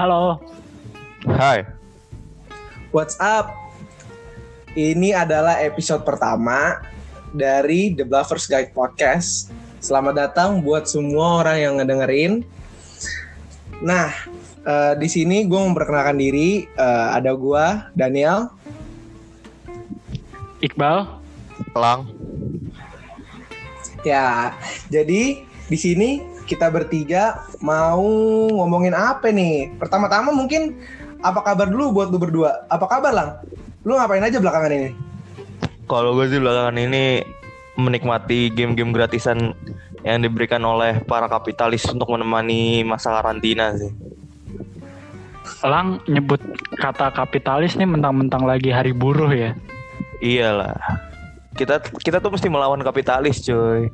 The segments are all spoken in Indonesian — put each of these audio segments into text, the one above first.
Halo. Hai. What's up? Ini adalah episode pertama dari The Bluffers Guide Podcast. Selamat datang buat semua orang yang ngedengerin. Nah, uh, di sini gue memperkenalkan diri. Uh, ada gue, Daniel. Iqbal. Lang. Ya, jadi di sini kita bertiga mau ngomongin apa nih? Pertama-tama mungkin apa kabar dulu buat lu berdua? Apa kabar lang? Lu ngapain aja belakangan ini? Kalau gue sih belakangan ini menikmati game-game gratisan yang diberikan oleh para kapitalis untuk menemani masa karantina sih. Lang nyebut kata kapitalis nih mentang-mentang lagi hari buruh ya. Iyalah. Kita kita tuh mesti melawan kapitalis, coy.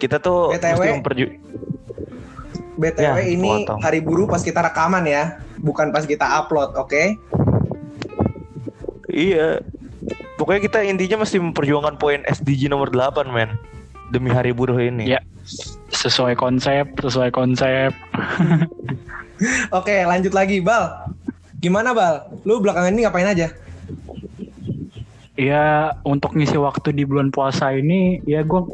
Kita tuh BTW, mesti memperju BTW Ya, ini potong. hari buruh pas kita rekaman ya, bukan pas kita upload, oke? Iya. Pokoknya kita intinya mesti memperjuangkan poin SDG nomor 8, men. Demi hari buruh ini. Ya. Sesuai konsep, sesuai konsep. Oke, lanjut lagi, Bal. Gimana, Bal? Lu belakangan ini ngapain aja? Ya untuk ngisi waktu di bulan puasa ini ya gue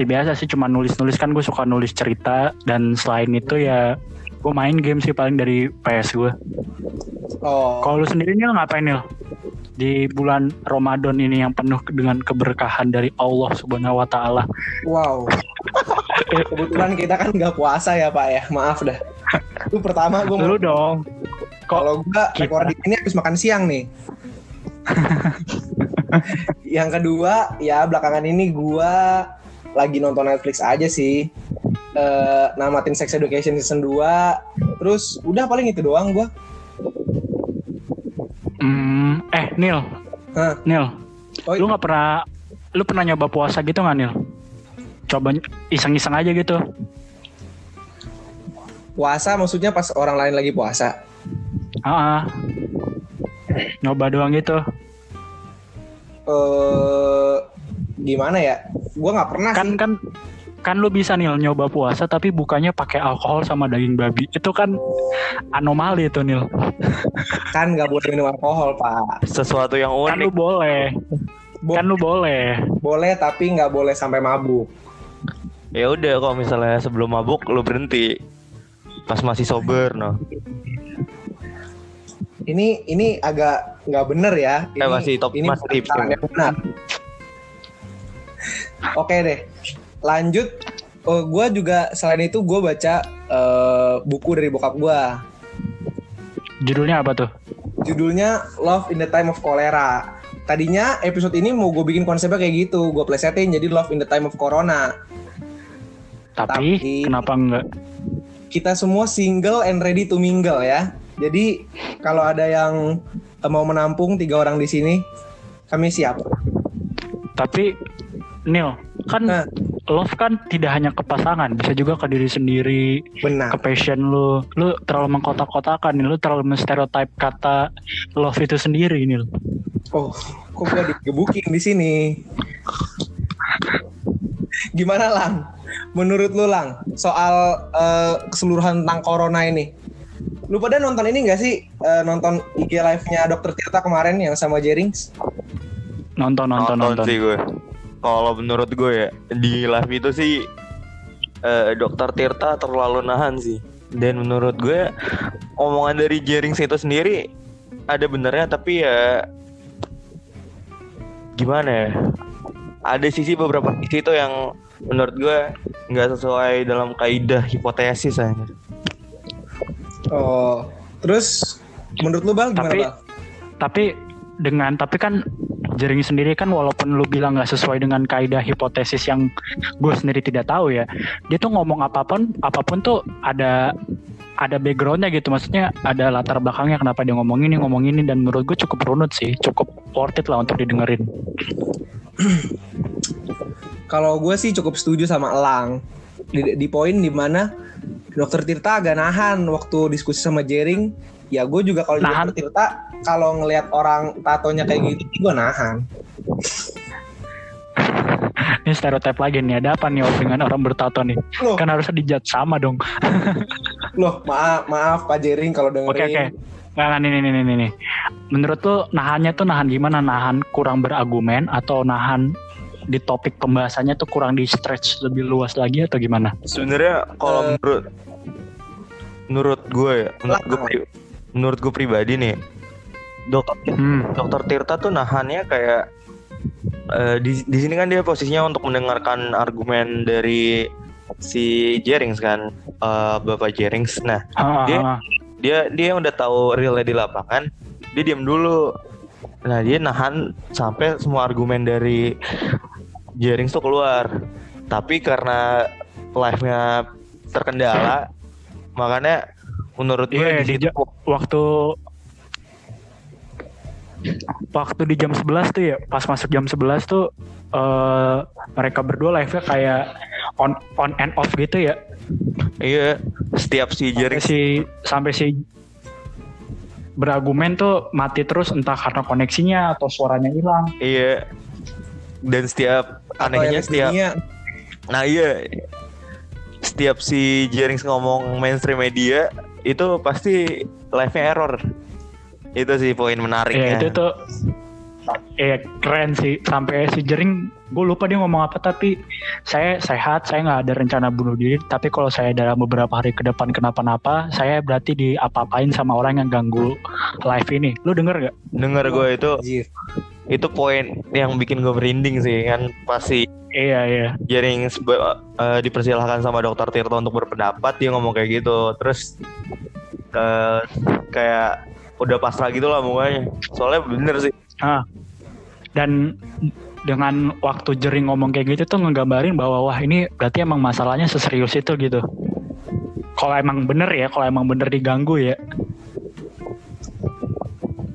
seperti biasa sih cuma nulis-nulis kan gue suka nulis cerita dan selain itu ya gue main game sih paling dari PS gue. Oh, Kalau lu sendiri nih ngapain nih? Di bulan Ramadan ini yang penuh dengan keberkahan dari Allah Subhanahu wa taala. wow. Kebetulan kita kan nggak puasa ya, Pak ya. Maaf dah. Itu pertama gue Lu dong. Kalau kita- recording ini habis makan siang nih. yang kedua, ya belakangan ini gua lagi nonton Netflix aja sih. Eh namatin Sex Education season 2. Terus udah paling itu doang gua. Hmm, eh Nil, Hah. Nil, Oh, lu nggak pernah, lu pernah nyoba puasa gitu nggak Nil? Coba iseng-iseng aja gitu. puasa maksudnya pas orang lain lagi puasa. Ah, ah. nyoba doang gitu. Eh gimana ya? Gua nggak pernah Kan sih. kan kan lu bisa Nil nyoba puasa tapi bukannya pakai alkohol sama daging babi. Itu kan anomali itu Nil. Kan nggak boleh minum alkohol, Pak. Sesuatu yang Kan lu unik. boleh. Bo- Kan lu boleh. boleh tapi nggak boleh sampai mabuk. Ya udah kalau misalnya sebelum mabuk lu berhenti. Pas masih sober, no. Ini ini agak nggak bener ya. Ini, Eh, masih top- ini masih tips, ya. yang benar. Oke deh, lanjut. Oh, gue juga selain itu gue baca eh, buku dari bokap gue. Judulnya apa tuh? Judulnya Love in the Time of Cholera. Tadinya episode ini mau gue bikin konsepnya kayak gitu, gue plesetin jadi Love in the Time of Corona. Tapi, Tapi- kenapa enggak? Kita semua single and ready to mingle ya. Jadi kalau ada yang mau menampung tiga orang di sini, kami siap. Tapi Nil, kan Nah. love kan tidak hanya ke pasangan, bisa juga ke diri sendiri, Benar. ke passion lu. Lu terlalu mengkotak-kotakan, lu terlalu menstereotip kata love itu sendiri, Nil. Oh, kok gua digebukin di sini? Gimana Lang? Menurut lu Lang, soal eh, keseluruhan tentang corona ini? Lu pada nonton ini gak sih? Eh, nonton IG live-nya Dokter Tirta kemarin yang sama Jerings? Nonton, nonton, nonton. sih gue. Kalau menurut gue ya di live itu sih eh, Dokter Tirta terlalu nahan sih. Dan menurut gue omongan dari Jerings itu sendiri ada benernya tapi ya gimana ya? Ada sisi beberapa sisi itu yang menurut gue nggak sesuai dalam kaidah hipotesis aja. Oh, terus menurut lu Bang gimana Tapi- Bang? Tapi dengan tapi kan Jering sendiri kan walaupun lu bilang nggak sesuai dengan kaidah hipotesis yang gue sendiri tidak tahu ya, dia tuh ngomong apa pun apa pun tuh ada ada backgroundnya gitu, maksudnya ada latar belakangnya kenapa dia ngomong ini ngomong ini dan menurut gue cukup runut sih, cukup worth it lah untuk didengerin. Kalau gue sih cukup setuju sama Elang di, di poin di mana Dokter Tirta agak nahan waktu diskusi sama Jering. Ya gue juga kalau. Dokter Tirta kalau ngelihat orang tatonya kayak gitu gue nahan. Ini stereotip lagi nih, ada apa nih dengan orang bertato nih? Loh, Kan harusnya dijat sama dong. Loh, maaf, maaf Pak Jering kalau dengerin. Oke oke. Nggak, nggak, nih, nih, nih, nih, nih. Menurut lu nahannya tuh nahan gimana? Nahan kurang berargumen atau nahan di topik pembahasannya tuh kurang di stretch lebih luas lagi atau gimana? Sebenarnya kalau Eh. menurut menurut gue ya, menurut gue menurut gue pribadi nih, dokter Hmm. dokter Tirta tuh nahannya kayak eh, di di sini kan dia posisinya untuk mendengarkan argumen dari si Jerings kan, eh, Bapak Jerings. Nah, Ah, Dia- ah. dia dia yang udah tahu realnya di lapangan, dia diam dulu. Nah, dia nahan sampai semua argumen dari Jerings tuh keluar. Tapi karena live-nya terkendala, makanya menurut gue Iya, di situ di- waktu waktu di jam 11 tuh ya pas masuk jam 11 tuh eh mereka berdua live-nya kayak on on and off gitu ya. Iya setiap si sampai Jerings si sampai si berargumen tuh mati terus entah karena koneksinya atau suaranya hilang. Iya. Dan setiap anehnya setiap dunia, nah iya. Setiap si Jerings ngomong mainstream media itu pasti live-nya error itu sih poin menariknya ya itu tuh eh keren sih. Sampai si jering gue lupa dia ngomong apa tapi saya sehat saya nggak ada rencana bunuh diri. Tapi kalau saya dalam beberapa hari ke depan kenapa-napa saya berarti diapa-apain sama orang yang ganggu live ini. Lu denger gak? denger gue itu anjir. itu poin yang bikin gue merinding sih kan pasti iya iya. Jering seba- eh, dipersilahkan sama dokter Tirto untuk berpendapat dia ngomong kayak gitu. Terus eh, kayak udah pasrah gitu lah mukanya soalnya bener sih Ah. Dan dengan waktu jering ngomong kayak gitu tuh ngegambarin bahwa wah ini berarti emang masalahnya seserius itu gitu. Kalau emang bener ya, kalau emang bener diganggu ya.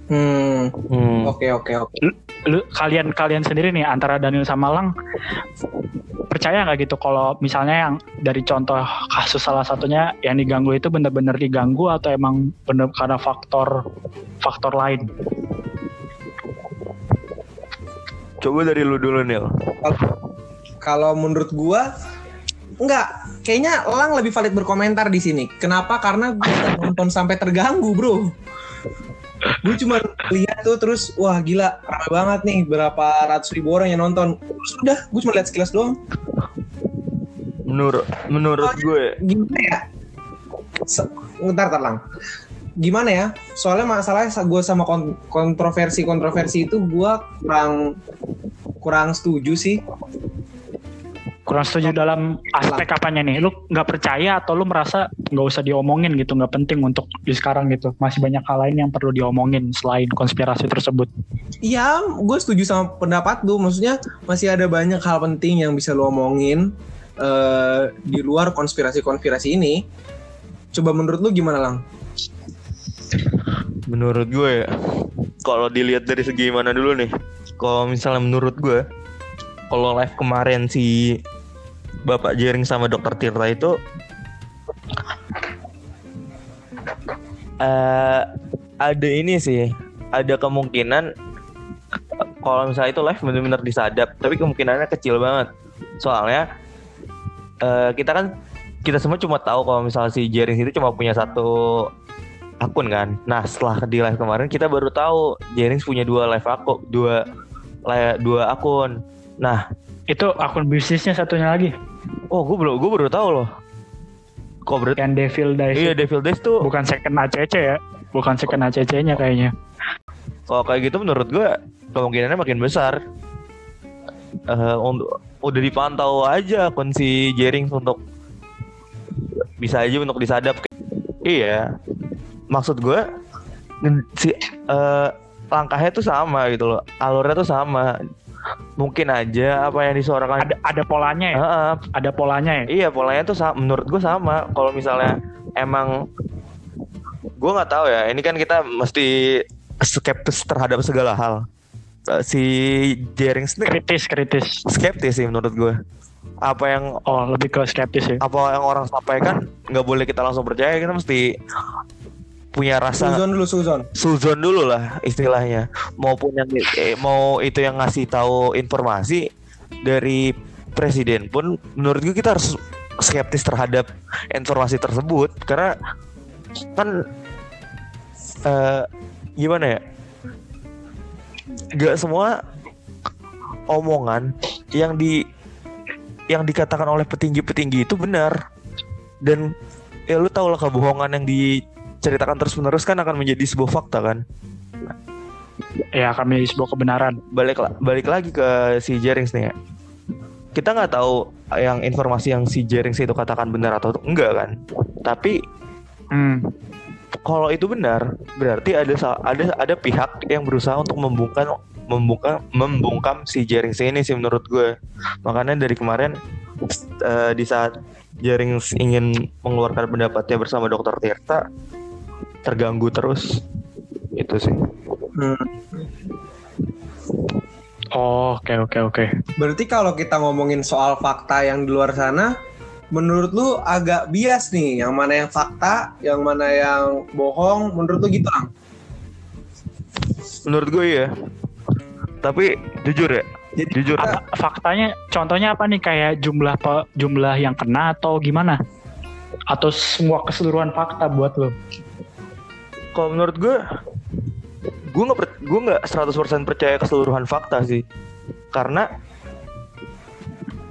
Hmm, Hmm. oke oke oke. Lu kalian kalian sendiri nih antara Daniel sama Lang percaya nggak gitu kalau misalnya yang dari contoh kasus salah satunya yang diganggu itu bener-bener diganggu atau emang bener karena faktor faktor lain? coba dari lu dulu Nil Kalau menurut gua enggak, kayaknya Elang lebih valid berkomentar di sini. Kenapa? Karena gua nggak nonton sampai terganggu, Bro. Gue cuma lihat tuh terus wah gila ramai banget nih berapa ratus ribu orang yang nonton. Terus udah, gue cuma lihat sekilas doang. menurut menurut gue Gimana ya? Se- Ntar, ntar lang. Gimana ya? Soalnya masalahnya gue sama kon- kontroversi-kontroversi itu gue kurang kurang setuju sih. Kurang setuju dalam aspek apanya nih? Lu nggak percaya atau lu merasa nggak usah diomongin gitu, nggak penting untuk di sekarang gitu? Masih banyak hal lain yang perlu diomongin selain konspirasi tersebut. Iya, gue setuju sama pendapat lu. Maksudnya masih ada banyak hal penting yang bisa lu omongin eh, di luar konspirasi-konspirasi ini. Coba menurut lu gimana lang? menurut gue ya kalau dilihat dari segi mana dulu nih kalau misalnya menurut gue kalau live kemarin si Bapak Jering sama Dokter Tirta itu eh ada ini sih ada kemungkinan kalau misalnya itu live benar-benar disadap tapi kemungkinannya kecil banget soalnya eh, kita kan kita semua cuma tahu kalau misalnya si Jering itu cuma punya satu akun kan. Nah setelah di live kemarin kita baru tahu Jerings punya dua live aku, dua dua akun. Nah, Itu akun bisnisnya satunya lagi, oh gue baru gue baru tahu loh. Kok berarti? yang Devil Dice. Iya Devil Days tuh. Bukan second ACC ya, bukan second ACC-nya kayaknya. Kalau kayak gitu menurut gue kemungkinannya makin besar. Eh, untuk udah dipantau aja akun si Jerings untuk bisa aja untuk disadap. Iya. Maksud gue si eh, langkahnya tuh sama gitu loh. Alurnya tuh sama. Mungkin aja apa yang disuarakan Ada ada polanya ya, Heeh, ada polanya ya. Iya polanya tuh sa- menurut gue sama. Kalau misalnya emang gue nggak tahu ya. Ini kan kita mesti skeptis terhadap segala hal. Eh, Si Jerings nih Kritis kritis. skeptis sih menurut gue. Apa yang Oh lebih ke skeptis ya. apa yang orang sampaikan nggak boleh kita langsung percaya. Kita mesti punya rasa Suzon dulu Suzon. suzon dulu lah istilahnya. Maupun yang eh, mau itu yang ngasih tahu informasi dari presiden pun menurut gue kita harus skeptis terhadap informasi tersebut karena kan eh, gimana ya gak semua omongan yang di yang dikatakan oleh petinggi-petinggi itu benar dan ya lu tau lah kebohongan yang diceritakan terus menerus kan akan menjadi sebuah fakta kan? Ya akan menjadi sebuah kebenaran. Balik balik lagi ke si Jerings nih ya. Kita nggak tahu yang informasi yang si Jerings itu katakan benar atau enggak kan? Tapi hmm. kalau itu benar berarti ada ada ada pihak yang berusaha untuk membungkam membungkam membungkam si Jerings ini sih menurut gue. Makanya dari kemarin eh, di saat Jerings ingin mengeluarkan pendapatnya bersama Dokter Tirta terganggu terus. Itu sih. Hmm. oh oke oke oke. Berarti kalau kita ngomongin soal fakta yang di luar sana, menurut lu agak bias nih, yang mana yang fakta, yang mana yang bohong, menurut lu gitu lang? menurut gue ya tapi jujur ya Jadi jujur. apa faktanya contohnya apa nih? Kayak jumlah jumlah yang kena atau gimana? Atau semua keseluruhan fakta buat lo kalau menurut gue gue nggak gue nggak 100% percaya keseluruhan fakta sih. Karena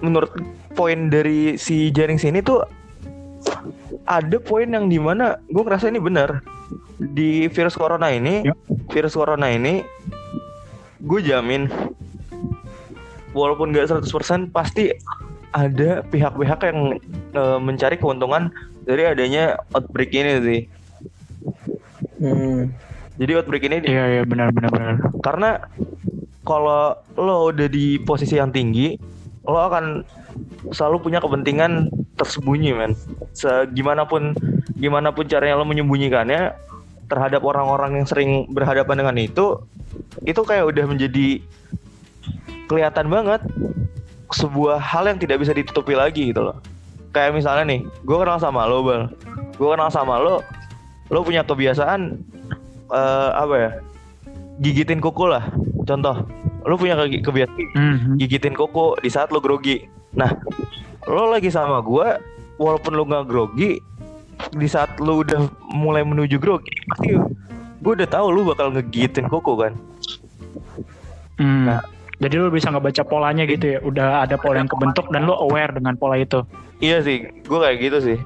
menurut poin dari si jaring sini tuh ada poin yang di mana gue ngerasa ini benar. Di virus corona ini Ya. virus corona ini gue jamin walaupun nggak 100% pasti ada pihak-pihak yang eh, mencari keuntungan dari adanya outbreak ini sih Hmm. jadi outbreak ini iya iya benar benar benar karena kalau lo udah di posisi yang tinggi, lo akan selalu punya kepentingan tersembunyi, men. Segimanapun gimana pun caranya lo menyembunyikannya terhadap orang-orang yang sering berhadapan dengan itu, itu kayak udah menjadi kelihatan banget sebuah hal yang tidak bisa ditutupi lagi gitu loh. Kayak misalnya nih, gue kenal sama lo, bang. Gue kenal sama lo, lo punya kebiasaan eh, apa ya? Gigitin kuku lah. Contoh, lo punya ke- kebiasaan Hmm. gigitin kuku di saat lo grogi. Nah, lo lagi sama gua, walaupun lo nggak grogi, di saat lo udah mulai menuju grogi, pasti gue udah tahu lo bakal ngegigitin kuku kan. Hmm. Nah. Jadi lu bisa ngebaca polanya gitu ya. Udah ada pola yang kebentuk dan lu aware dengan pola itu. Iya sih, gue kayak gitu sih.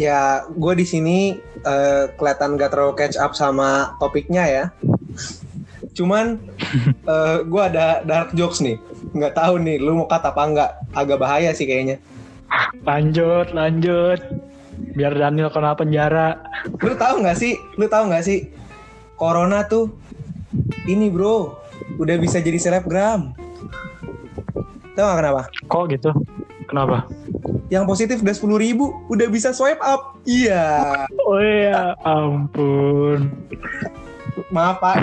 Ya, gue di sini eh, kelihatan gak terlalu catch up sama topiknya ya. Cuman eh, gue ada dark jokes nih. Nggak tahu nih, lu mau kata apa nggak? Agak bahaya sih kayaknya. Lanjut, lanjut. Biar Daniel kena penjara. Lu tahu nggak sih? Lu tahu nggak sih? Corona tuh ini bro, udah bisa jadi selebgram. Tahu kenapa? Kok gitu? Kenapa? Yang positif udah 10.000 ribu, udah bisa swipe up. Iya. Oh iya, ampun. Maaf pak.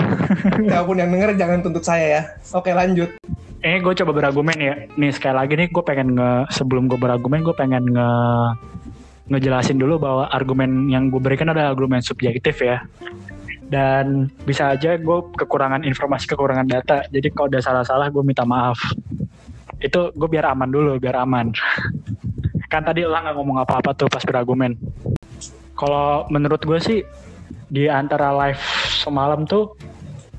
Siapa pun yang denger jangan tuntut saya ya. Oke lanjut. Eh, gue coba berargumen ya. Nih sekali lagi nih, gue pengen nge sebelum gue berargumen, gue pengen nge ngejelasin dulu bahwa argumen yang gue berikan adalah argumen subjektif ya. Dan bisa aja gue kekurangan informasi, kekurangan data. Jadi kalau udah salah-salah, gue minta maaf. Itu gue biar aman dulu, biar aman. kan tadi lah nggak ngomong apa-apa tuh pas berargumen. Kalau menurut gue sih di antara live semalam tuh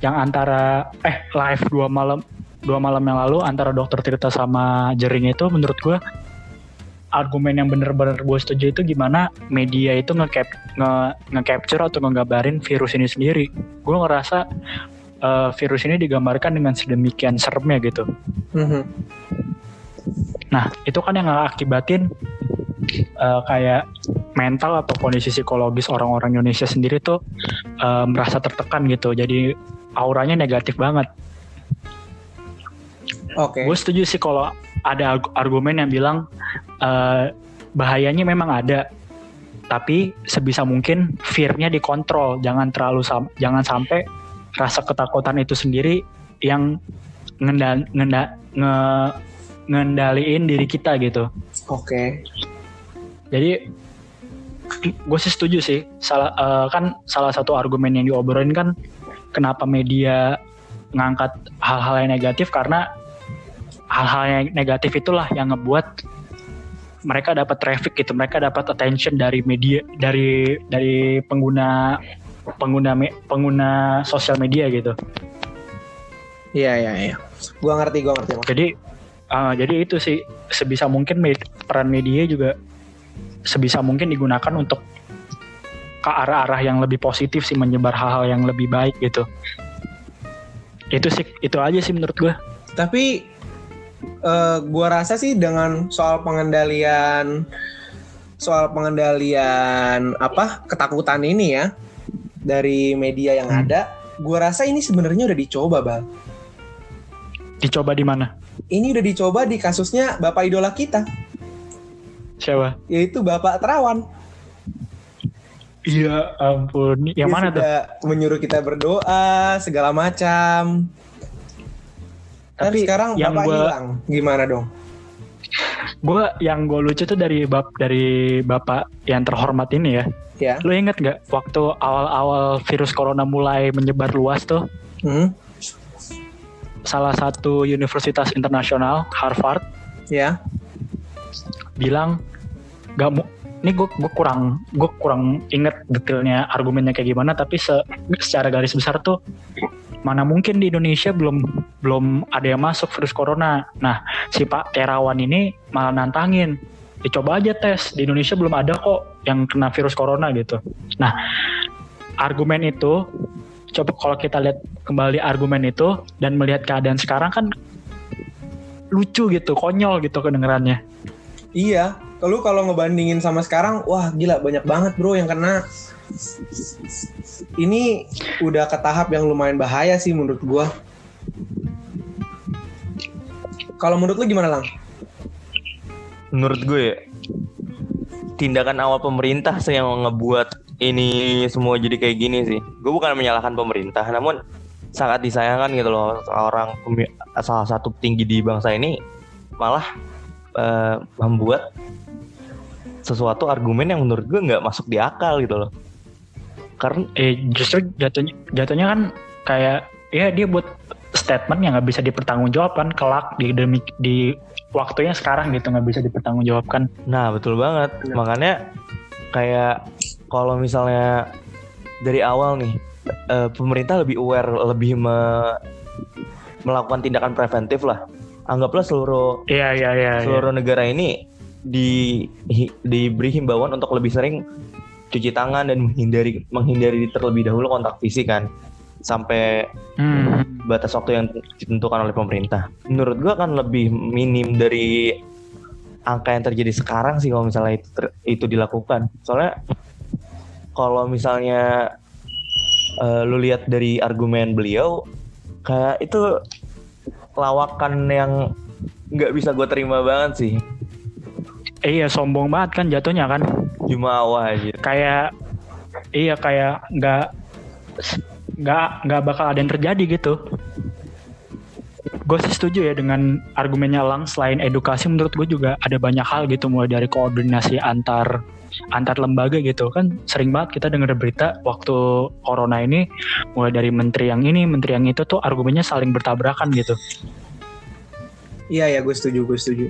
yang antara eh live dua malam dua malam yang lalu antara dokter Tirta sama Jering itu menurut gue argumen yang bener-bener gue setuju itu gimana media itu nge-cap nge, nge-capture atau ngegambarin virus ini sendiri gue ngerasa eh, virus ini digambarkan dengan sedemikian seremnya gitu Mhm. Nah, itu kan yang ngakibatin eh, kayak mental atau kondisi psikologis orang-orang Indonesia sendiri tuh eh, merasa tertekan gitu. Jadi auranya negatif banget. Oke. Gue setuju sih kalau ada arg- argumen yang bilang eh, bahayanya memang ada, tapi sebisa mungkin fear-nya dikontrol, jangan terlalu sam- jangan sampai rasa ketakutan itu sendiri yang ngenda, ngenda, nge- ngendaliin diri kita gitu. Oke. Jadi gue sih setuju sih. Salah eh, kan salah satu argumen yang diobrolin kan kenapa media ngangkat hal-hal yang negatif karena hal-hal yang negatif itulah yang ngebuat mereka dapat traffic gitu mereka dapat attention dari media dari dari pengguna pengguna pengguna sosial media gitu Iya iya iya. Gua ngerti gua ngerti. Jadi uh, jadi itu sih sebisa mungkin med- peran media juga sebisa mungkin digunakan untuk ke arah-arah yang lebih positif sih menyebar hal-hal yang lebih baik gitu itu sih itu aja sih menurut gue Tapi eh, gua rasa sih dengan soal pengendalian soal pengendalian apa ketakutan ini ya dari media yang Hmm. ada, gua rasa ini sebenarnya udah dicoba, Bang. dicoba di mana Ini udah dicoba di kasusnya Bapak idola kita, siapa yaitu Bapak Terawan. iya ampun yang Dia mana tuh menyuruh kita berdoa segala macam. Dan Tapi sekarang yang Bapak gua- hilang. Gimana dong? gue yang gue lucu tuh dari bap dari bapak yang terhormat ini ya Ya. lu inget nggak waktu awal-awal virus corona mulai menyebar luas tuh Hmm? Salah satu universitas internasional Harvard Ya. bilang gak mau ini gue gue kurang gue kurang inget detailnya argumennya kayak gimana tapi se- secara garis besar tuh mana mungkin di Indonesia belum belum ada yang masuk virus corona nah si Pak Terawan ini malah nantangin dicoba aja tes di Indonesia belum ada kok yang kena virus corona gitu nah argumen itu coba kalau kita lihat kembali argumen itu dan melihat keadaan sekarang kan lucu gitu konyol gitu kedengerannya Iya, kalau kalau ngebandingin sama sekarang, wah gila banyak banget bro yang kena. Ini udah ke tahap yang lumayan bahaya sih menurut gua. Kalau menurut lu gimana lang? menurut gue ya tindakan awal pemerintah sih yang ngebuat ini semua jadi kayak gini sih gue bukan menyalahkan pemerintah namun sangat disayangkan gitu loh seorang salah satu petinggi di bangsa ini malah eh, membuat sesuatu argumen yang menurut gue nggak masuk di akal gitu loh karena eh justru jatuhnya jatuhnya kan kayak ya dia buat statement yang nggak bisa dipertanggungjawabkan kelak di demi di waktunya sekarang gitu nggak bisa dipertanggungjawabkan Nah betul banget. Benar. Makanya kayak kalau misalnya dari awal nih eh, pemerintah lebih aware, lebih me- melakukan tindakan preventif lah. Anggaplah seluruh iya iya iya iya. seluruh negara ini di hi- diberi himbauan untuk lebih sering cuci tangan dan menghindari menghindari terlebih dahulu kontak fisik kan sampai Hmm. batas waktu yang ditentukan oleh pemerintah. Menurut gua kan lebih minim dari angka yang terjadi sekarang sih kalau misalnya itu ter- itu dilakukan. Soalnya kalau misalnya eh, lu lihat dari argumen beliau kayak itu lawakan yang nggak bisa gue terima banget sih. Eh, iya sombong banget kan jatuhnya kan Jumawa aja. kayak iya kayak nggak nggak nggak bakal ada yang terjadi gitu gue sih setuju ya dengan argumennya Lang selain edukasi menurut gue juga ada banyak hal gitu mulai dari koordinasi antar antar lembaga gitu kan sering banget kita dengar berita waktu corona ini mulai dari menteri yang ini menteri yang itu tuh argumennya saling bertabrakan gitu Iya ya gue setuju gue setuju.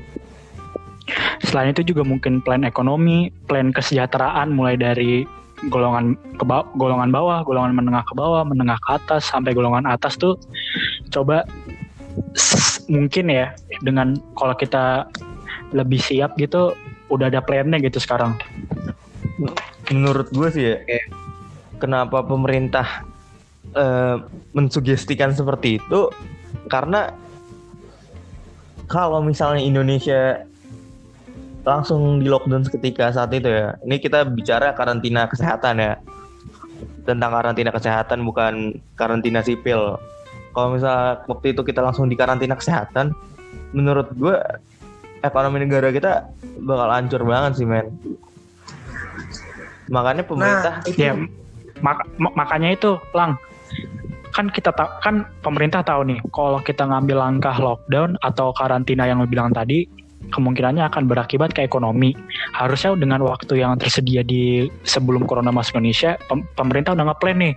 Selain itu juga mungkin plan ekonomi, plan kesejahteraan mulai dari golongan ke ba- golongan bawah, golongan menengah ke bawah, menengah ke atas sampai golongan atas tuh coba mungkin ya dengan kalau kita lebih siap gitu udah ada plannya gitu sekarang. Menurut gue sih ya, Oke. kenapa pemerintah eh, mensugestikan seperti itu? Karena kalau misalnya Indonesia langsung di lockdown seketika saat itu ya, ini kita bicara karantina kesehatan ya, tentang karantina kesehatan bukan karantina sipil. Kalau misalnya waktu itu kita langsung di karantina kesehatan, menurut gue ekonomi negara kita bakal hancur banget sih men. Makanya pemerintah Nah, itu Ya mak- mak- makanya itu Lang kan kita tahu kan pemerintah tahu nih kalau kita ngambil langkah lockdown atau karantina yang lo bilang tadi kemungkinannya akan berakibat ke ekonomi. Harusnya dengan waktu yang tersedia di sebelum corona masuk Indonesia, pem- pemerintah udah nge-plan nih.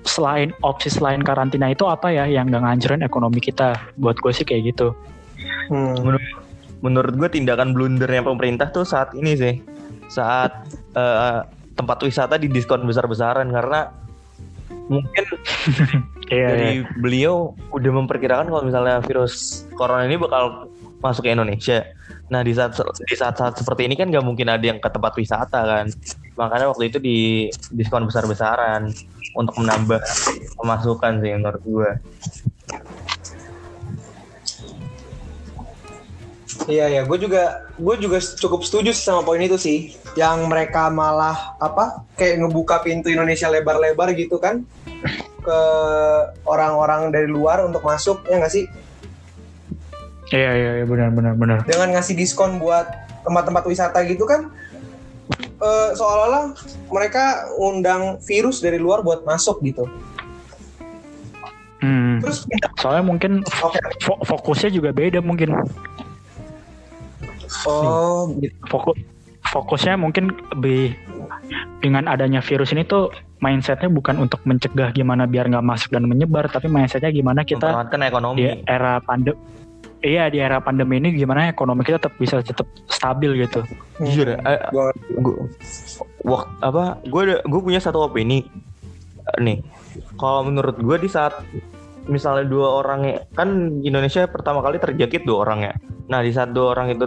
Selain opsi selain karantina itu apa ya yang gak ngancurin ekonomi kita? Buat gue sih kayak gitu. Hmm. Menurut, menurut gue tindakan blundernya pemerintah tuh saat ini sih, saat eh, tempat wisata di diskon besar-besaran karena mungkin Iya, dari iya. beliau udah memperkirakan kalau misalnya virus corona ini bakal masuk ke Indonesia. Nah di saat di saat-saat seperti ini kan nggak mungkin ada yang ke tempat wisata kan. Makanya waktu itu di diskon besar-besaran untuk menambah pemasukan sih menurut gue. Iya ya, gue juga gue juga cukup setuju sama poin itu sih. Yang mereka malah apa kayak ngebuka pintu Indonesia lebar-lebar gitu kan ke orang-orang dari luar untuk masuk ya nggak sih? Iya, iya, iya, benar, benar, benar. Dengan ngasih diskon buat tempat-tempat wisata gitu kan eh, seolah-olah mereka undang virus dari luar buat masuk gitu. Hmm. Terus Soalnya mungkin fo- fokusnya juga beda mungkin. Oh, gitu. Fokus fokusnya mungkin lebih dengan adanya virus ini tuh mindsetnya bukan untuk mencegah gimana biar nggak masuk dan menyebar, tapi mindsetnya gimana kita ekonomi. di era pandemi Iya di era pandemi ini gimana ekonomi kita tetap bisa tetap stabil gitu. Jujur, ya, eh, Gua- gue apa gue gue punya satu opini Eh, nih kalau menurut gue di saat misalnya dua orang ya- kan Indonesia pertama kali terjangkit dua orang ya nah di saat dua orang itu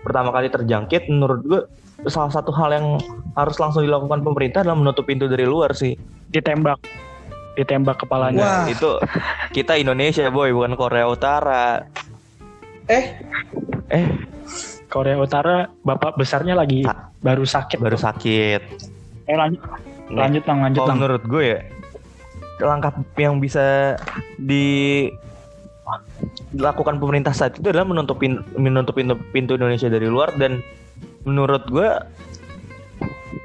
pertama kali terjangkit menurut gue salah satu hal yang harus langsung dilakukan pemerintah adalah menutup pintu dari luar sih Ditembak ditembak kepalanya. Wah. itu kita Indonesia boy bukan Korea Utara eh eh Korea Utara bapak besarnya lagi Sa- baru sakit. baru sakit Eh lanjut lanjut lang lanjut Kalau lang. menurut gue ya langkah yang bisa dilakukan pemerintah saat itu adalah menutup pin- menutup pintu, pintu Indonesia dari luar dan menurut gue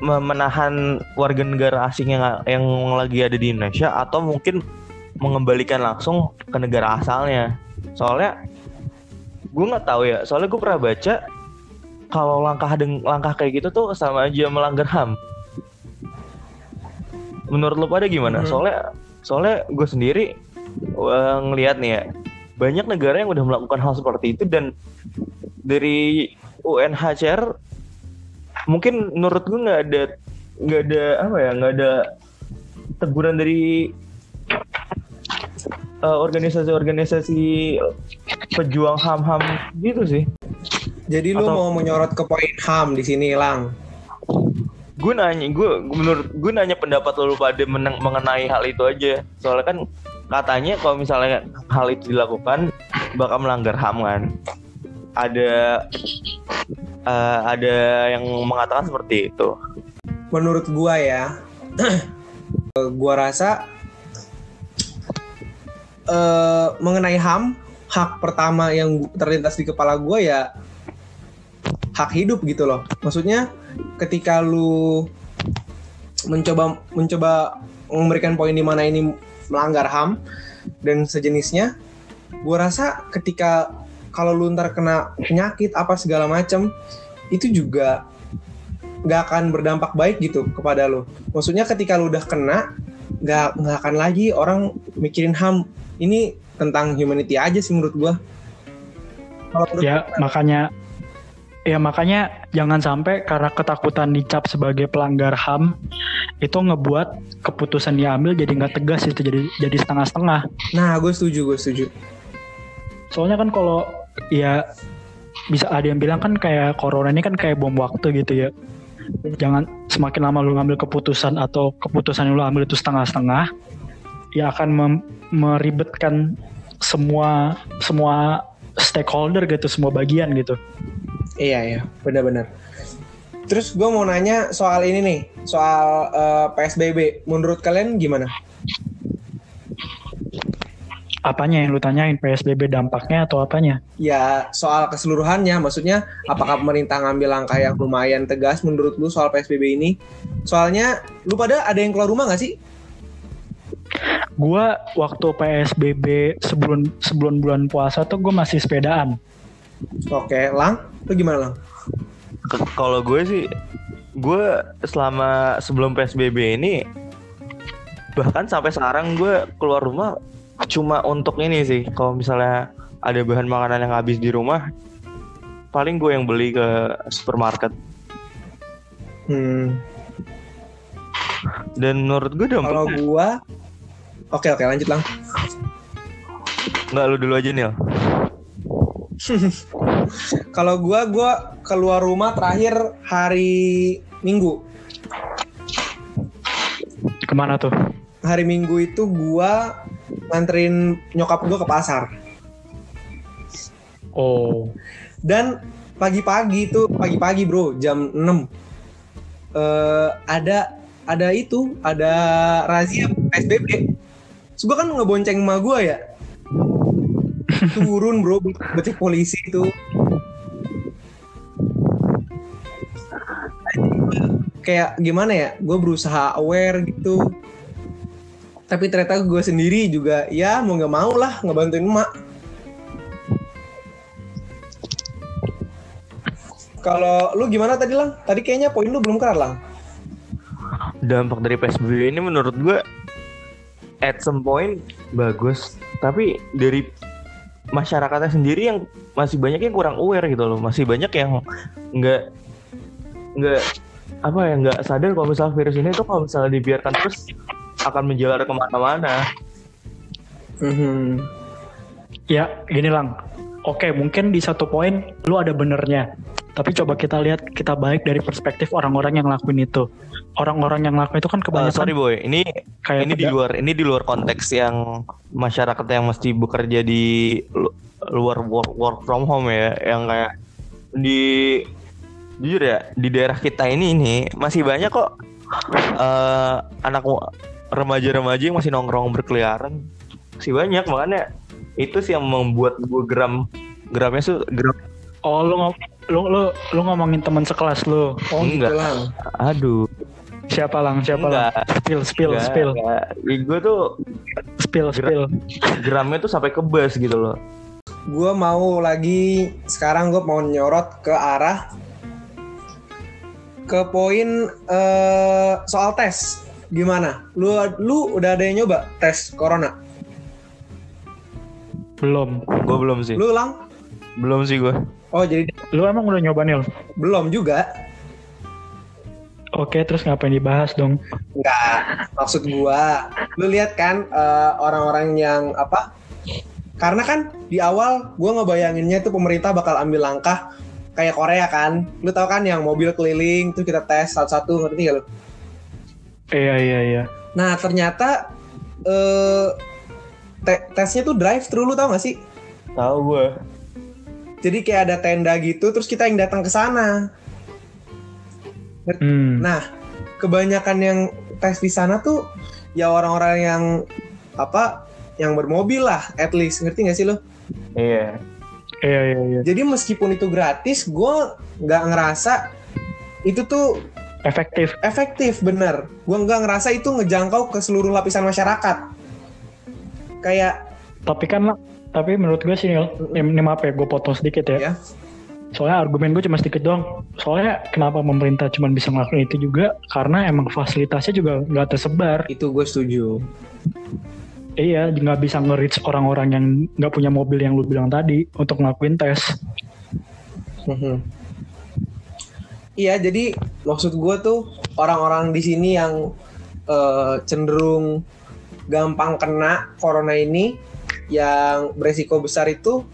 me- menahan warga negara asing yang yang lagi ada di Indonesia atau mungkin mengembalikan langsung ke negara asalnya soalnya gue nggak tahu ya soalnya gue pernah baca kalau langkah deng- langkah kayak gitu tuh sama aja melanggar ham menurut lo pada gimana? Mhm. Soalnya soalnya gue sendiri eh, ngelihat nih ya banyak negara yang udah melakukan hal seperti itu dan dari UNHCR mungkin menurut gue nggak ada nggak ada apa ya nggak ada teguran dari eh, organisasi-organisasi pejuang ham-ham gitu sih. jadi lu Atau- mau menyorot ke poin HAM di sini, Lang. gue nanya gue menurut gue nanya pendapat lo pada meneng- mengenai hal itu aja soalnya kan katanya kalau misalnya hal itu dilakukan bakal melanggar ham kan? Ada eh, ada yang mengatakan seperti itu. Menurut gua ya gua rasa eh mengenai HAM hak pertama yang terlintas di kepala gua ya hak hidup gitu loh. Maksudnya ketika lu mencoba mencoba memberikan poin di mana ini melanggar HAM dan sejenisnya gua rasa ketika kalau lu ntar kena penyakit apa segala macam itu juga nggak akan berdampak baik gitu kepada lo. Maksudnya ketika lo udah kena, nggak nggak akan lagi orang mikirin ham. Ini tentang humanity aja sih menurut gua. Kalau Ya makanya ya makanya jangan sampai karena ketakutan dicap sebagai pelanggar HAM itu ngebuat keputusan diambil jadi nggak tegas itu jadi jadi setengah-setengah. nah gue setuju, gue setuju. Soalnya kan kalau ya bisa ada yang bilang kan kayak corona ini kan kayak bom waktu gitu ya. Jangan semakin lama lu ngambil keputusan atau keputusan yang lu ambil itu setengah-setengah ya akan meribetkan semua semua stakeholder gitu, semua bagian gitu. Iya ya, benar-benar. Terus gue mau nanya soal ini nih, soal eh, PSBB. Menurut kalian gimana? Apanya yang lu tanyain PSBB dampaknya atau apanya? Ya soal keseluruhannya, maksudnya apakah pemerintah ngambil langkah yang lumayan tegas menurut lu soal PSBB ini? Soalnya lu pada ada yang keluar rumah gak sih? Gua waktu PSBB sebelum sebelum bulan puasa tuh gue masih sepedaan. Oke, Lang, lu gimana Lang? Kalau gue sih gue selama sebelum psbb ini bahkan sampai sekarang gue keluar rumah cuma untuk ini sih kalau misalnya ada bahan makanan yang habis di rumah paling gue yang beli ke supermarket Hmm. dan menurut gue Kalau dampaknya gua Oke oke lanjut lang. nggak lu dulu aja Nil Kalau gua gua keluar rumah terakhir hari Minggu. Ke mana tuh? Hari Minggu itu gua nganterin nyokap gua ke pasar. Oh, Dan pagi-pagi itu pagi-pagi bro jam 6 eh ada ada itu ada razia PSBB. Terus gua kan ngebonceng emak gua ya. Turun bro becek polisi itu. Kayak gimana ya? Gue berusaha aware gitu. Tapi ternyata gue sendiri juga ya mau nggak mau lah ngebantuin emak. Kalau lu gimana tadi lang? Tadi kayaknya poin lu belum kelar lang. dampak dari PSBB ini menurut gue at some point bagus tapi dari masyarakatnya sendiri yang masih banyak yang kurang aware gitu loh masih banyak yang nggak nggak apa ya nggak sadar kalau misalnya virus ini tuh kalau misalnya dibiarkan terus akan menjalar ke mana-mana Mhm. ya gini lang. Oke, mungkin di satu poin lu ada benernya. Tapi coba kita lihat kita baik dari perspektif orang-orang yang ngelakuin itu. Orang-orang yang ngelakuin itu kan Eh, kebanyakan sorry boy ini kayak ini di luar ini di luar konteks yang masyarakat yang mesti bekerja di lu- luar work, work from home ya yang kayak di jujur ya di daerah kita ini ini masih banyak kok eh anak remaja-remaja yang masih nongkrong berkeliaran masih banyak makanya itu sih yang membuat gue geram geramnya tuh geram Oh, lu ngom lu lu lu ngomongin teman sekelas lu. Oh Enggak. gitu lang. aduh Siapa lang? Siapa lang? enggak Spill spill enggak, spill enggak. gue tuh spill spill. geramnya tuh sampai ke bus gitu loh Gue mau lagi sekarang gue mau nyorot ke arah ke poin eh, soal tes. Gimana? Lu lu udah ada yang nyoba tes corona? Belum. gue belum sih Lu lang? belum sih gue Oh jadi Lu emang udah nyoba Nil? belum juga? Oke, terus ngapain dibahas dong? Enggak. Maksud gua, lu lihat kan eh, orang-orang yang apa? Karena kan di awal gua ngebayanginnya tuh pemerintah bakal ambil langkah kayak Korea kan. Lu tahu kan yang mobil keliling tuh kita tes satu-satu ngerti gak lu? Iya iya iya. Nah, ternyata eh te- tesnya tuh drive thru lu tau gak sih? tahu gue Jadi kayak ada tenda gitu terus kita yang datang ke sana. Hmm. Nah, kebanyakan yang tes di sana tuh ya orang-orang yang apa yang bermobil lah, at least ngerti gak sih lo? iya Iya iya iya. Jadi meskipun itu gratis, gue nggak ngerasa itu tuh Efektif. efektif bener. Gue nggak ngerasa itu ngejangkau ke seluruh lapisan masyarakat. Kayak Tapi kan tapi menurut gue sih Nil, ini, maaf ya, gue potong sedikit ya. ya, Soalnya argumen gue cuma sedikit doang. Soalnya kenapa pemerintah cuma bisa ngelakuin itu juga karena emang fasilitasnya juga nggak tersebar. itu gue setuju. Iya, nggak bisa nge-reach orang-orang yang nggak punya mobil yang lu bilang tadi untuk ngelakuin tes. Mhm. Iya, jadi maksud gue tuh orang-orang di sini yang eh, cenderung gampang kena corona ini, yang beresiko besar itu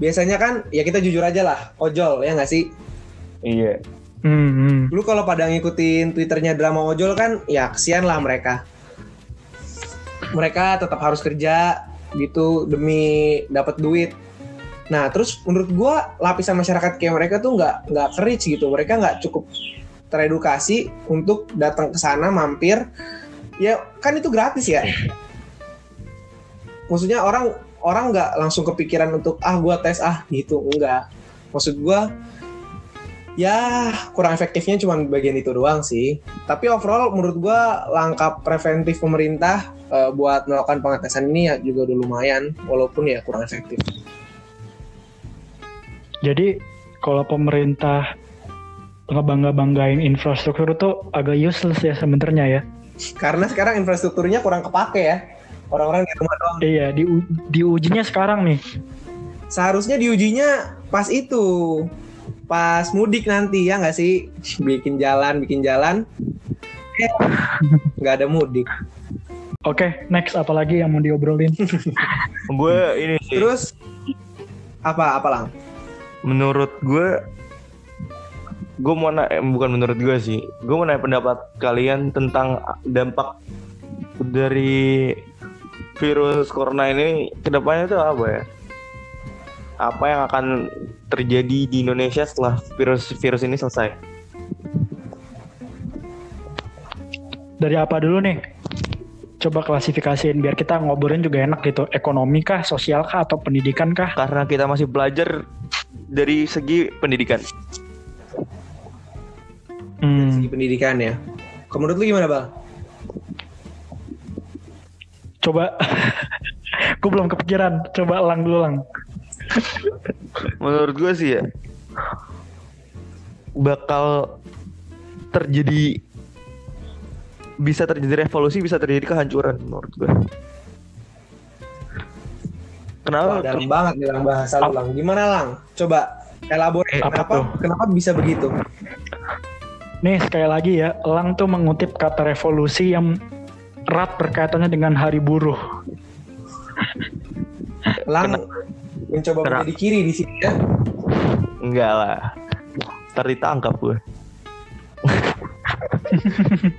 biasanya kan ya kita jujur aja lah, ojol ya nggak sih? iya Hmm, hmm. Lu kalau pada ngikutin twitternya drama ojol kan, ya kesian lah mereka. Mereka tetap harus kerja gitu demi dapat duit. Nah, terus menurut gua lapisan masyarakat kayak mereka tuh nggak nggak kerich gitu. Mereka nggak cukup teredukasi untuk datang ke sana mampir. Ya kan itu gratis ya. Maksudnya orang orang nggak langsung kepikiran untuk ah gua tes ah gitu enggak. Maksud gua ya kurang efektifnya cuma bagian itu doang sih. Tapi overall menurut gua langkah preventif pemerintah eh, buat melakukan pengetesan ini ya juga udah lumayan walaupun ya kurang efektif. Jadi kalau pemerintah ngebangga-banggain infrastruktur tuh agak useless ya sebenarnya ya. Karena sekarang infrastrukturnya kurang kepake ya. Orang-orang di rumah doang. Iya, di diujinya sekarang nih. seharusnya diujinya pas itu pas mudik nanti ya nggak sih bikin jalan bikin jalan eh, nggak ada mudik Oke, next apalagi yang mau diobrolin? gue ini sih terus apa apa lang menurut gue gue mau na- eh, bukan menurut gue sih gue mau nanya pendapat kalian tentang dampak dari virus corona ini ke depannya itu apa ya apa yang akan terjadi di Indonesia setelah virus virus ini selesai Dari apa dulu nih? Coba klasifikasiin biar kita ngobrolin juga enak gitu. Ekonomi kah, sosial kah, atau pendidikan kah? karena kita masih belajar dari segi pendidikan Hmm, di pendidikan ya Kalau menurut lu gimana bang coba. Gue belum kepikiran. Coba elang dulu lang. menurut gue sih ya bakal terjadi bisa terjadi revolusi bisa terjadi kehancuran menurut gue Wah, kenapa dalam banget nih lang bahasa lu lang gimana lang coba elaborate Eh, apa kenapa tuh? kenapa bisa begitu Nih sekali lagi ya, elang tuh mengutip kata revolusi yang erat berkaitannya dengan hari buruh. lang Kena- mencoba Kena- menjadi kiri di sini ya enggak lah ntar ditangkap gue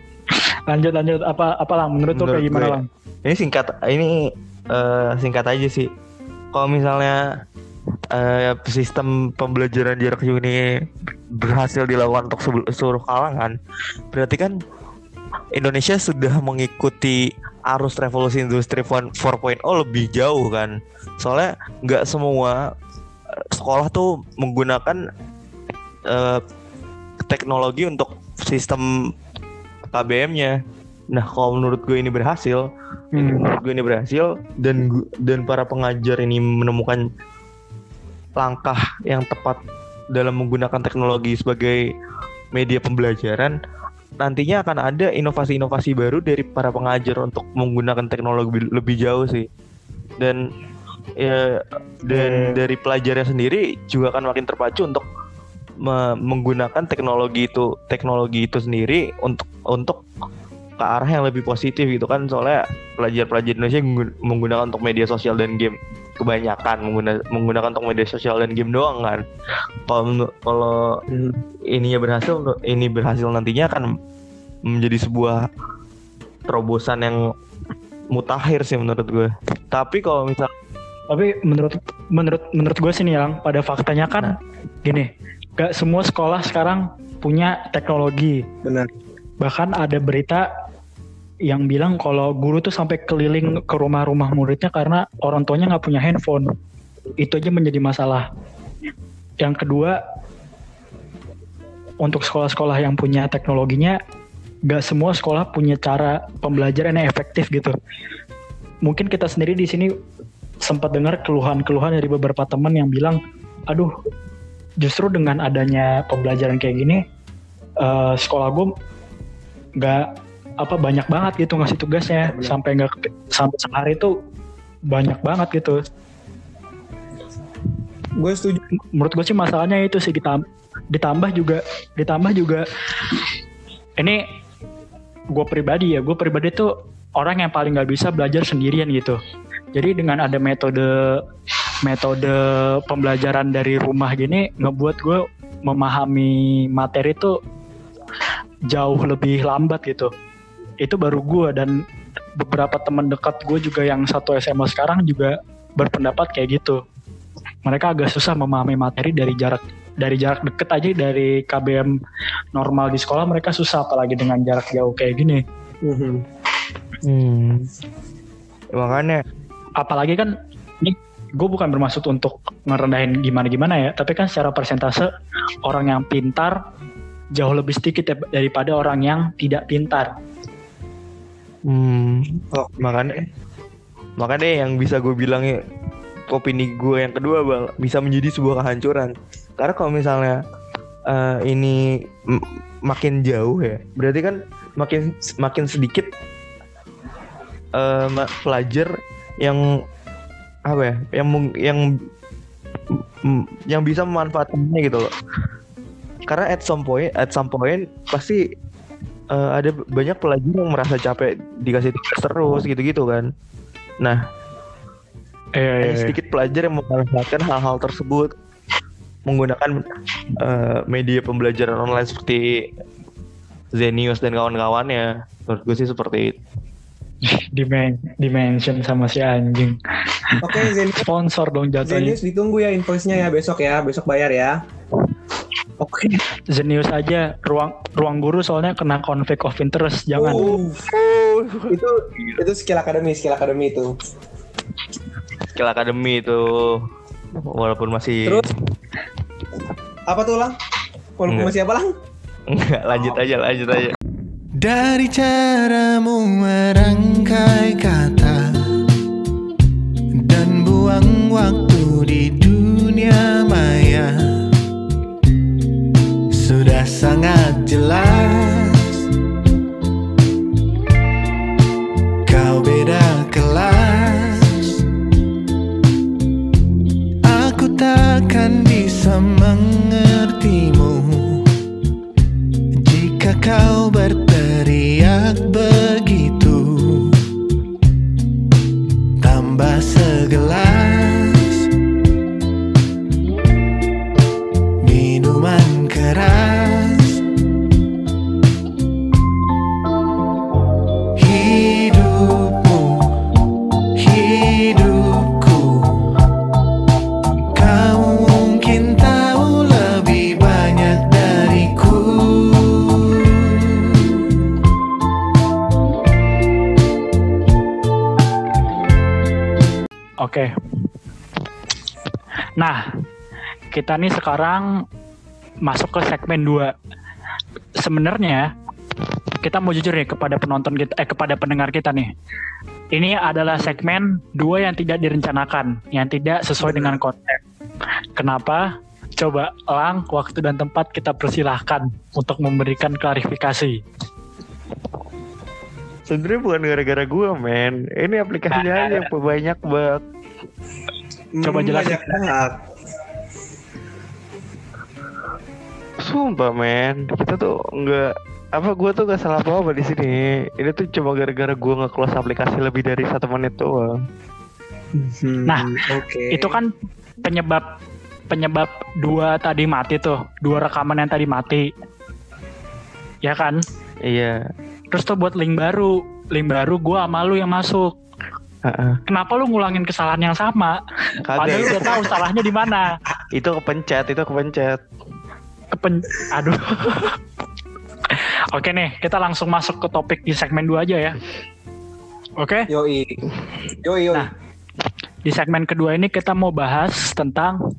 Lanjut lanjut apa apa lang? Menurut, lo Menurut kayak gimana gue- lang? ini singkat ini eh, singkat aja sih kalau misalnya eh, sistem pembelajaran jarak jauh ini berhasil dilakukan untuk seluruh kalangan. Berarti kan Indonesia sudah mengikuti arus revolusi industri 4.0 lebih jauh kan? Soalnya nggak semua eh, sekolah tuh menggunakan eh, teknologi untuk sistem KBM-nya nah kalau menurut gue ini berhasil Hmm. menurut gue ini berhasil dan dan para pengajar ini menemukan langkah yang tepat dalam menggunakan teknologi sebagai media pembelajaran nantinya akan ada inovasi-inovasi baru dari para pengajar untuk menggunakan teknologi lebih- jauh sih dan ya dan Hmm. dari pelajarnya sendiri juga akan makin terpacu untuk me- menggunakan teknologi itu teknologi itu sendiri untuk untuk ke arah yang lebih positif gitu kan. Soalnya pelajar-pelajar Indonesia menggun- menggunakan untuk media sosial dan game kebanyakan mengguna- menggunakan untuk media sosial dan game doang kan. Kalau kalau ininya berhasil ini berhasil nantinya akan menjadi sebuah terobosan yang mutakhir sih menurut gue. Tapi kalau misal Tapi menurut menurut menurut gue sih nih yang pada faktanya kan gini, gak semua sekolah sekarang punya teknologi. benar. Bahkan ada berita yang bilang kalau guru tuh sampai keliling ke rumah-rumah muridnya karena orang tuanya nggak punya handphone. Itu aja menjadi masalah. Yang kedua, untuk sekolah-sekolah yang punya teknologinya, gak semua sekolah punya cara pembelajaran yang efektif gitu. Mungkin kita sendiri di sini sempat dengar keluhan-keluhan dari beberapa teman yang bilang, aduh, justru dengan adanya pembelajaran kayak gini, eh, sekolah gue nggak apa banyak banget gitu ngasih tugasnya Benar. sampai nggak sampai sehari itu banyak banget gitu. gue setuju Menurut gue sih masalahnya itu sih ditambah, ditambah juga ditambah juga ini gue pribadi ya gue pribadi tuh orang yang paling nggak bisa belajar sendirian gitu. Jadi dengan ada metode metode pembelajaran dari rumah gini ngebuat gue memahami materi tuh jauh lebih lambat gitu. Itu baru gue dan beberapa teman dekat gue juga yang satu SMA sekarang juga berpendapat kayak gitu. Mereka agak susah memahami materi dari jarak dari jarak deket aja dari KBM normal di sekolah mereka susah apalagi dengan jarak jauh kayak gini. Mhm. hmm, makanya apalagi kan ini gue bukan bermaksud untuk ngerendahin gimana gimana ya tapi kan secara persentase orang yang pintar jauh lebih sedikit daripada orang yang tidak pintar Hmm, Oh. makanya makanya yang bisa gue bilang ya, opini gue yang kedua bang bisa menjadi sebuah kehancuran karena kalau misalnya eh, ini makin jauh ya berarti kan makin makin sedikit ma- pelajar yang apa ya yang yang yang bisa memanfaatkannya gitu loh karena at some point at some point pasti eh, ada banyak pelajar yang merasa capek dikasih tugas terus gitu-gitu kan nah Iya, hanya sedikit pelajar yang memanfaatkan hal-hal tersebut menggunakan eh, media pembelajaran online seperti Zenius dan kawan-kawannya menurut gue sih seperti itu Dimen dimension sama si anjing. Oke, Zenius, Sponsor dong jatuhnya. Zenius ditunggu ya invoice-nya ya besok ya, besok bayar ya. Oke. Zenius aja ruang ruang guru soalnya kena conflict of interest jangan. Uh, itu itu skill academy, skill academy itu. skill academy itu walaupun masih Terus apa tuh lang? Walaupun Enggak. masih apa lang? Enggak, lanjut aja lanjut aja Dari caramu merangkai kata Dan buang waktu sangat jelas. Kau beda kelas. Aku takkan bisa mengertimu. Jika kau berteriak begitu kita nih sekarang masuk ke segmen 2. Sebenarnya kita mau jujur nih kepada penonton kita eh kepada pendengar kita nih. Ini adalah segmen dua yang tidak direncanakan, yang tidak sesuai dengan konsep. Kenapa? Coba Lang, waktu dan tempat kita persilahkan untuk memberikan klarifikasi. sebenarnya bukan gara-gara gue men ini aplikasinya aja yang banyak banget Coba Hmm, jelasin. banyak banget. Sumpah men kita tuh nggak apa gue tuh gak salah apa apa di sini ini tuh cuma gara-gara gue nge-close aplikasi lebih dari satu menit doang Hmm, Nah, oke. Itu kan penyebab penyebab dua tadi mati tuh, dua rekaman yang tadi mati. Ya kan? iya Terus tuh buat link baru, link baru gua sama lu yang masuk. Heeh. Kenapa lu ngulangin kesalahan yang sama? Padahal kagak udah tahu salahnya di mana. itu kepencet itu kepencet Kepen aduh. Oke nih, kita langsung masuk ke topik di segmen 2 aja ya. Oke, Yoi. Yoi, yoi. Nah. di segmen kedua ini kita mau bahas tentang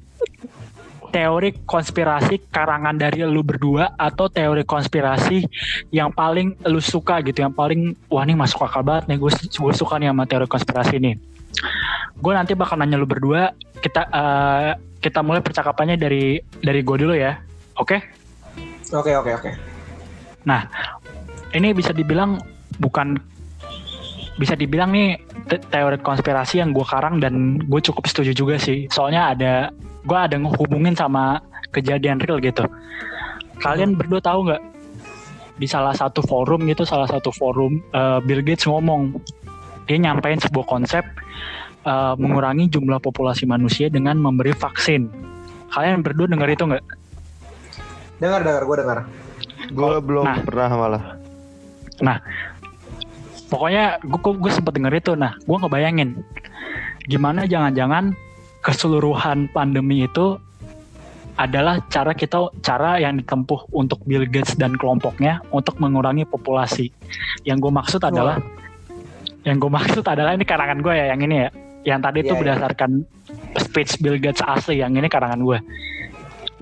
teori konspirasi karangan dari lu berdua atau teori konspirasi yang paling lu suka gitu, yang paling wah ini masuk akal banget nih, gue gue suka nih sama teori konspirasi ini. Gue nanti bakal nanya lu berdua, kita eh, kita mulai percakapannya dari dari gue dulu ya, oke? Oke, oke, oke. Nah, ini bisa dibilang bukan bisa dibilang nih te- teori konspirasi yang gue karang dan gue cukup setuju juga sih. Soalnya ada gue ada ngehubungin sama kejadian real gitu. Kalian berdua tahu nggak di salah satu forum gitu, salah satu forum eh, Bill Gates ngomong dia nyampein sebuah konsep eh, mengurangi jumlah populasi manusia dengan memberi vaksin. Kalian berdua dengar itu nggak? Dengar, dengar, gue dengar. gue belum Nah. pernah malah Nah, pokoknya gue gue sempet denger itu. Nah, gue ngebayangin gimana jangan-jangan keseluruhan pandemi itu adalah cara kita cara yang ditempuh untuk Bill Gates dan kelompoknya untuk mengurangi populasi. Yang gue maksud adalah yang gue maksud adalah ini karangan gue ya yang ini ya. Yang tadi itu Iya, iya. berdasarkan speech Bill Gates asli, yang ini karangan gue.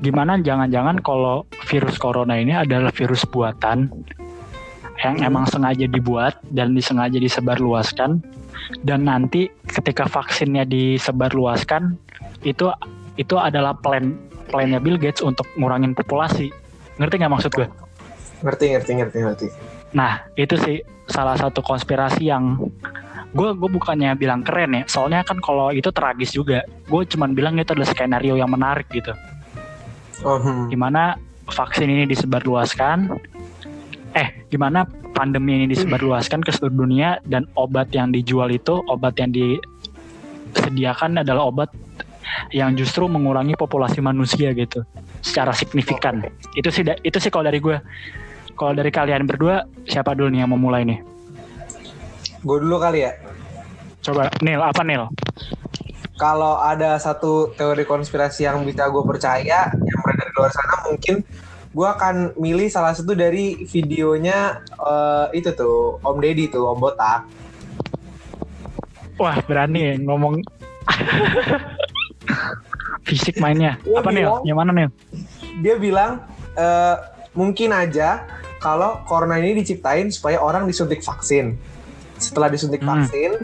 Gimana jangan-jangan kalau virus corona ini adalah virus buatan yang Hmm. emang sengaja dibuat dan disengaja disebarluaskan dan nanti ketika vaksinnya disebarluaskan itu itu adalah plan plannya Bill Gates untuk ngurangin populasi ngerti nggak maksud gue? Ngerti, ngerti, ngerti, ngerti. Nah itu sih salah satu konspirasi yang gue gue bukannya bilang keren ya soalnya kan kalau itu tragis juga gue cuman bilang itu adalah skenario yang menarik gitu hmm. gimana vaksin ini disebarluaskan? Eh gimana pandemi ini disebarluaskan ke seluruh dunia dan obat yang dijual itu obat yang disediakan adalah obat yang justru mengurangi populasi manusia gitu secara signifikan. Itu sih itu sih kalau dari gue kalau dari kalian berdua siapa dulu nih yang mau mulai nih? Gue dulu kali ya. coba Nil apa Nil Kalau ada satu teori konspirasi yang bisa gue percaya yang di luar sana mungkin gue akan milih salah satu dari videonya eh, itu tuh Om Deddy tuh Om Botak. wah berani ya ngomong fisik mainnya Gua apa bilang- yang mana Nil Dia bilang eh, mungkin aja kalau corona ini diciptain supaya orang disuntik vaksin. Setelah disuntik Hmm. vaksin,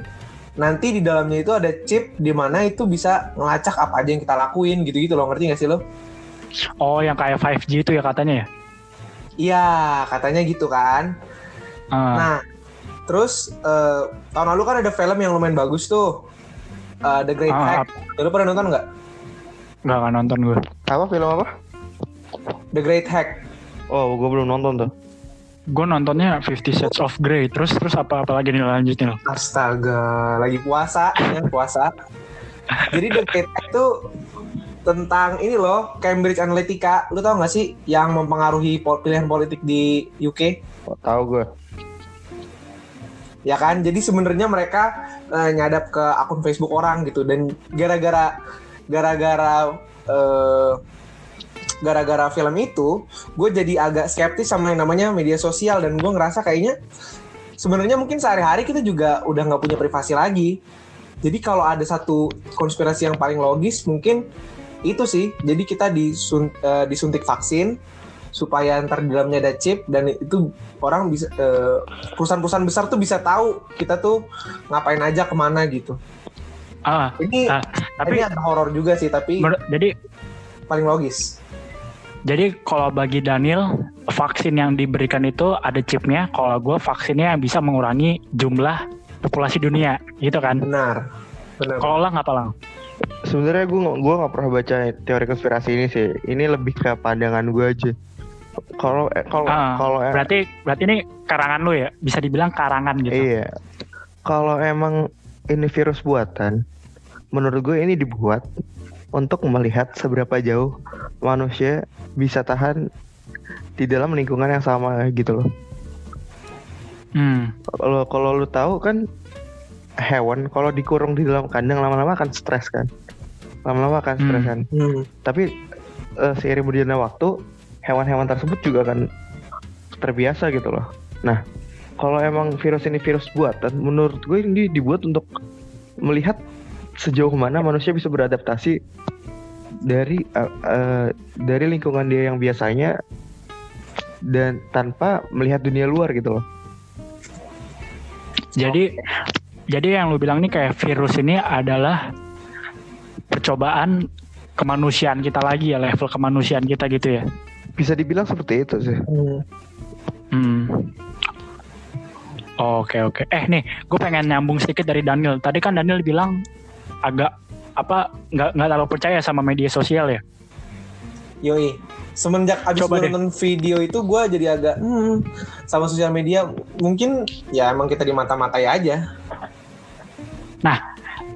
nanti di dalamnya itu ada chip di mana itu bisa ngelacak apa aja yang kita lakuin gitu-gitu loh ngerti gak sih lo? Oh yang kayak 5G itu ya katanya ya Iya katanya gitu kan. Ah. Nah, terus eh, tahun lalu kan ada film yang lumayan bagus tuh, Eh, The Great Ah, Hack. Lu pernah nonton nggak? Nggak nggak nonton gue. Apa film apa? The Great Hack. Oh, gue belum nonton tuh. Gue nontonnya Fifty Shades of Grey. Terus terus apa apa lagi nih lanjutin? Astaga, lagi puasa, ya puasa. Jadi The Great Hack tuh tentang ini loh, Cambridge Analytica. Lu tau gak sih yang mempengaruhi pol- pilihan politik di UK? Oh, tahu gue. ya kan jadi sebenarnya mereka eh, nyadap ke akun Facebook orang gitu dan gara-gara gara-gara eh, gara-gara film itu gue jadi agak skeptis sama yang namanya media sosial dan gue ngerasa kayaknya sebenarnya mungkin sehari-hari kita juga udah nggak punya privasi lagi jadi kalau ada satu konspirasi yang paling logis mungkin itu sih jadi kita disun- eh, disuntik vaksin supaya ntar di dalamnya ada chip dan itu orang bisa eh, perusahaan-perusahaan besar tuh bisa tahu kita tuh ngapain aja ke mana gitu. Ah, Ini Ah, tapi ini ada horor juga sih tapi jadi paling logis. jadi kalau bagi Daniel vaksin yang diberikan itu ada chipnya. Kalau gue vaksinnya yang bisa mengurangi jumlah populasi dunia, gitu kan? Benar. Benar. Kalau lang apa lang? Sebenarnya gue gue nggak pernah baca teori konspirasi ini sih. Ini lebih ke pandangan gue aja. Kalau eh, kalau Ah, kalau Berarti berarti ini karangan lu ya? Bisa dibilang karangan gitu. Iya. Kalau emang ini virus buatan, menurut gue ini dibuat untuk melihat seberapa jauh manusia bisa tahan di dalam lingkungan yang sama gitu loh. Hmm. Kalau kalau lu tahu kan hewan kalau dikurung di dalam kandang lama-lama akan stres kan. Lama-lama akan stres Hmm. kan. Hmm. Tapi eh, seiring berjalannya waktu, hewan-hewan tersebut juga akan terbiasa gitu loh. Nah, kalau emang virus ini virus buatan, menurut gue ini dibuat untuk melihat sejauh mana manusia bisa beradaptasi dari eh, eh, dari lingkungan dia yang biasanya dan tanpa melihat dunia luar gitu loh. Jadi jadi yang lu bilang ini kayak virus ini adalah percobaan kemanusiaan kita lagi ya level kemanusiaan kita gitu ya. Bisa dibilang seperti itu sih. Hmm. Hmm. Oke oke. Eh nih, gue pengen nyambung sedikit dari Daniel. Tadi kan Daniel bilang agak apa nggak nggak terlalu percaya sama media sosial ya. Yoi. Semenjak abis Coba gue deh. nonton video itu gue jadi agak hmm, sama sosial media mungkin ya emang kita dimata-matai aja.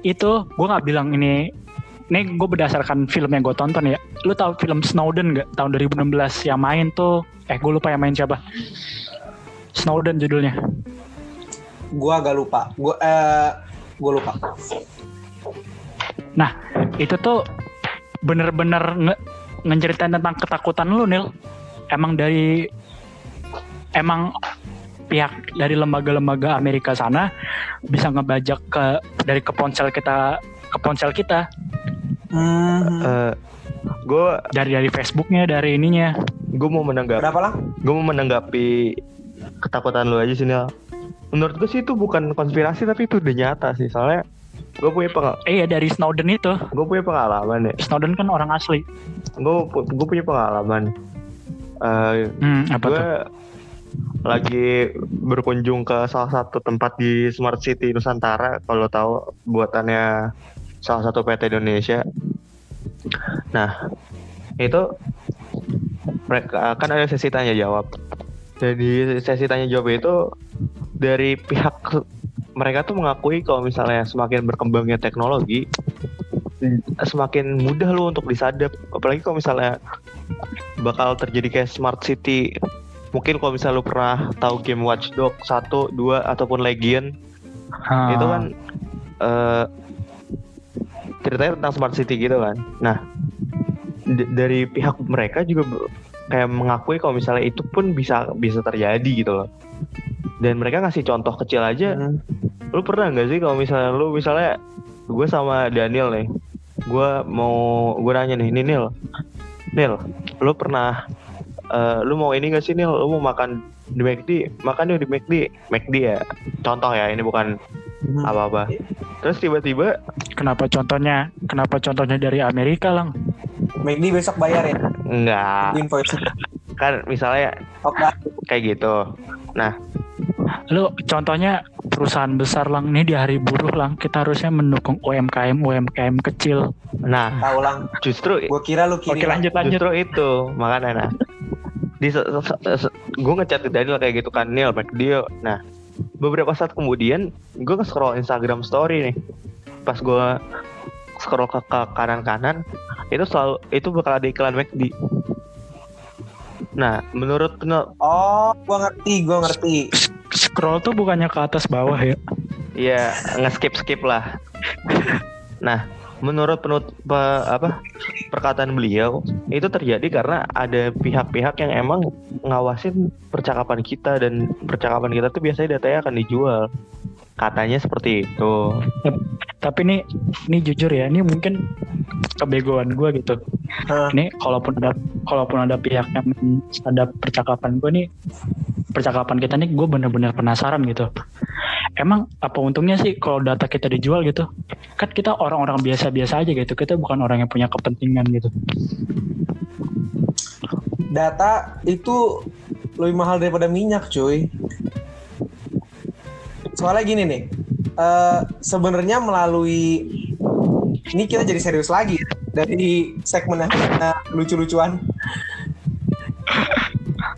Itu gue nggak bilang ini. Ini gue berdasarkan film yang gue tonton ya. Lu tahu film Snowden nggak tahun 2016 yang main tuh? Eh gue lupa yang main siapa. Snowden judulnya. Gue agak lupa. Gue eh gue lupa. itu tuh bener-bener nge ngeceritain tentang ketakutan lu Nil emang dari emang pihak dari lembaga-lembaga Amerika sana bisa ngebajak ke dari ke ponsel kita ke ponsel kita. Hmm. Eh, gue dari dari Facebooknya dari ininya. gue mau menanggapi Berapa lah? gue mau menanggapi ketakutan lu aja sih Nil. Menurut gue sih itu bukan konspirasi tapi itu udah nyata sih. Soalnya gue punya pengal eh ya dari Snowden itu. gue punya pengalaman ya Snowden kan orang asli. Gue gue punya pengalaman. Eh hmm, apa gue tuh lagi berkunjung ke salah satu tempat di Smart City Nusantara kalau tahu buatannya salah satu PT Indonesia. Nah, itu mereka kan ada sesi tanya jawab. Jadi sesi tanya jawab itu dari pihak mereka tuh mengakui kalau misalnya semakin berkembangnya teknologi semakin mudah lu untuk disadap apalagi kalau misalnya bakal terjadi kayak smart city mungkin kalau misalnya lu pernah tahu game Watch Dogs 1, 2 ataupun Legion Ah. itu kan eh ceritanya tentang smart city gitu kan. Nah, dari pihak mereka juga kayak mengakui kalau misalnya itu pun bisa bisa terjadi gitu loh. Dan mereka ngasih contoh kecil aja. Hmm. Lu pernah nggak sih kalau misalnya lu misalnya gue sama Daniel nih, gue mau gue nanya nih, nih Nil, Nil, lu pernah eh, lu mau ini gak sih Nil? Lu mau makan di McD? Makan yuk di McD. McD ya. Contoh ya, ini bukan Hmm. apa-apa. Terus tiba-tiba Kenapa contohnya? Kenapa contohnya dari Amerika lang? McD besok bayar ya enggak invoice. kan misalnya Oke. kayak gitu. Nah, Lu contohnya perusahaan besar lang nih di hari buruh lang kita harusnya mendukung UMKM UMKM kecil. nah Tahu lang. justru Gue kira lu kiri. Oke lanjut lanjut. justru itu makanya nah di gue ngechat ke Daniel kayak gitu kan Neil McDeal nah beberapa saat kemudian gue nge-scroll Instagram story nih pas gue scroll ke, ke kanan-kanan itu selalu itu bakal ada iklan McD nah menurut penel- Oh, gua ngerti, gua ngerti. Scroll tuh bukannya ke atas bawah ya? ya nge-skip skip lah nah menurut penut pe- apa perkataan beliau itu terjadi karena ada pihak-pihak yang emang ngawasin percakapan kita dan percakapan kita tuh biasanya datanya akan dijual katanya seperti itu Tapi nih, ini jujur ya, ini mungkin kebegoan gue gitu. Hah. Ini kalaupun ada kalaupun ada pihak yang ada percakapan gue nih, percakapan kita nih gue bener-bener penasaran gitu. Emang apa untungnya sih kalau data kita dijual gitu? Kan kita orang-orang biasa-biasa aja gitu. Kita bukan orang yang punya kepentingan gitu. Data itu lebih mahal daripada minyak, cuy. Soalnya gini nih, eh, sebenarnya melalui ini kita jadi serius lagi dari segmen yang lucu-lucuan.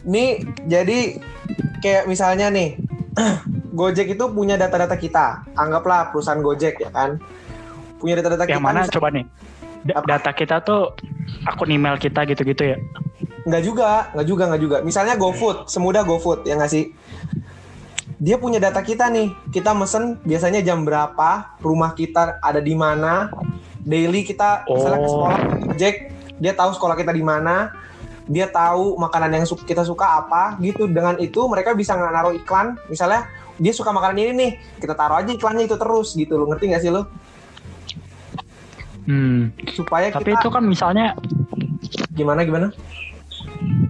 Nih, jadi kayak misalnya nih, Gojek itu punya data-data kita. Anggaplah perusahaan Gojek ya kan. Punya data-data kita. Yang mana misal- coba nih? Da- Apa? data kita tuh akun email kita gitu-gitu ya. Nggak juga, nggak juga, nggak juga. Misalnya GoFood, semudah GoFood, ya nggak sih? Dia punya data kita nih. Kita mesen biasanya jam berapa, rumah kita ada di mana, daily kita misalnya ke Oh. sekolah Gojek, dia tahu sekolah kita di mana, dia tahu makanan yang kita suka apa, gitu. Dengan itu mereka bisa naruh iklan, misalnya dia suka makanan ini nih, kita taruh aja iklannya itu terus, gitu. Lo ngerti nggak sih lo? Hmm. Supaya Tapi kita itu kan misalnya gimana gimana?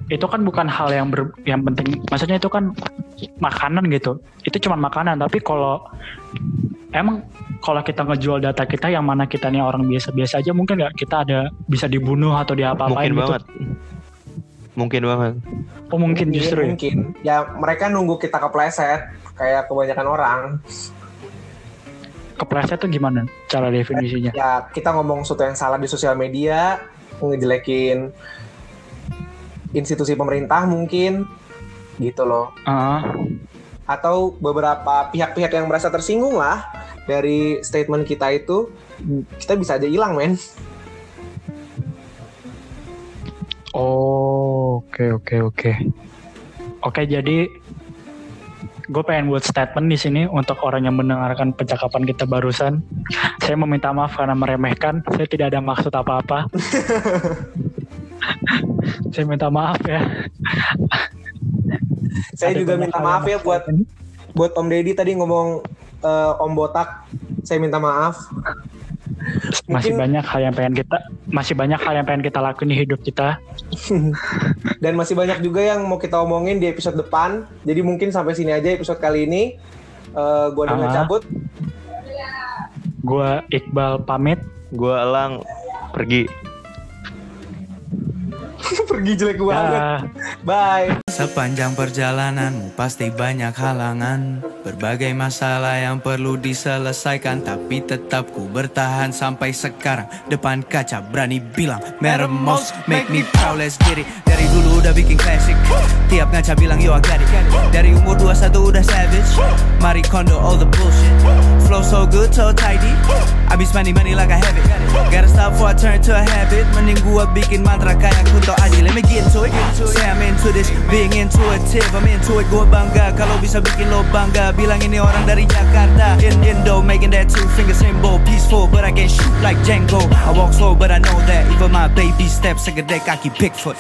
Itu kan bukan hal yang ber, yang penting. Maksudnya itu kan makanan gitu. Itu cuma makanan tapi kalau emang kalau kita ngejual data kita yang mana kita nih orang biasa-biasa aja mungkin nggak kita ada bisa dibunuh atau diapa-apain mungkin gitu. banget. Mungkin banget. Oh mungkin justru ya? mungkin. Ya mereka nunggu kita kepleset kayak kebanyakan orang. kepleset tuh gimana cara definisinya? Ya kita ngomong sesuatu yang salah di sosial media, ngejelekin institusi pemerintah mungkin gitu loh. Ah, Atau beberapa pihak-pihak yang merasa tersinggung lah dari statement kita itu kita bisa aja hilang men. oh oke oke oke oke jadi gue pengen buat statement di sini untuk orang yang mendengarkan percakapan kita barusan. Saya meminta maaf karena meremehkan. Saya tidak ada maksud apa-apa. Saya minta maaf ya. Saya Ada juga minta maaf ya buat buat Om Deddy tadi ngomong eh, Om Botak. Saya minta maaf. masih Mungkin- banyak hal yang pengen kita masih banyak hal yang pengen kita lakuin di hidup kita. Dan masih banyak juga yang mau kita omongin di episode depan. Jadi mungkin sampai sini aja episode kali ini. Eh gua Daniel Ah. cabut. Gua Iqbal pamit. Gua elang pergi Pergi jelek banget. Dah. Bye. Sepanjang perjalananmu pasti banyak halangan Berbagai masalah yang perlu diselesaikan Tapi tetap ku bertahan sampai sekarang Depan kaca berani bilang Matter most, make me proud, let's get it Dari dulu udah bikin classic. Tiap ngaca bilang yo I got it. Dari umur 21 udah savage. Mari kondo all the bullshit. Flow so good, so tidy. Be spending money like I have it. Gotta stop before I turn to a habit. Mending gua bikin mantra kayak Kunto Adi. Let me get into it. Say I'm into this. Being intuitive I'm into it. Gua bangga Kalau bisa bikin lo bangga. Bilang ini orang dari Jakarta. In Indo Making that two finger symbol. Peaceful but I can shoot like Django. I walk slow but I know that Even my baby steps Segede kaki Bigfoot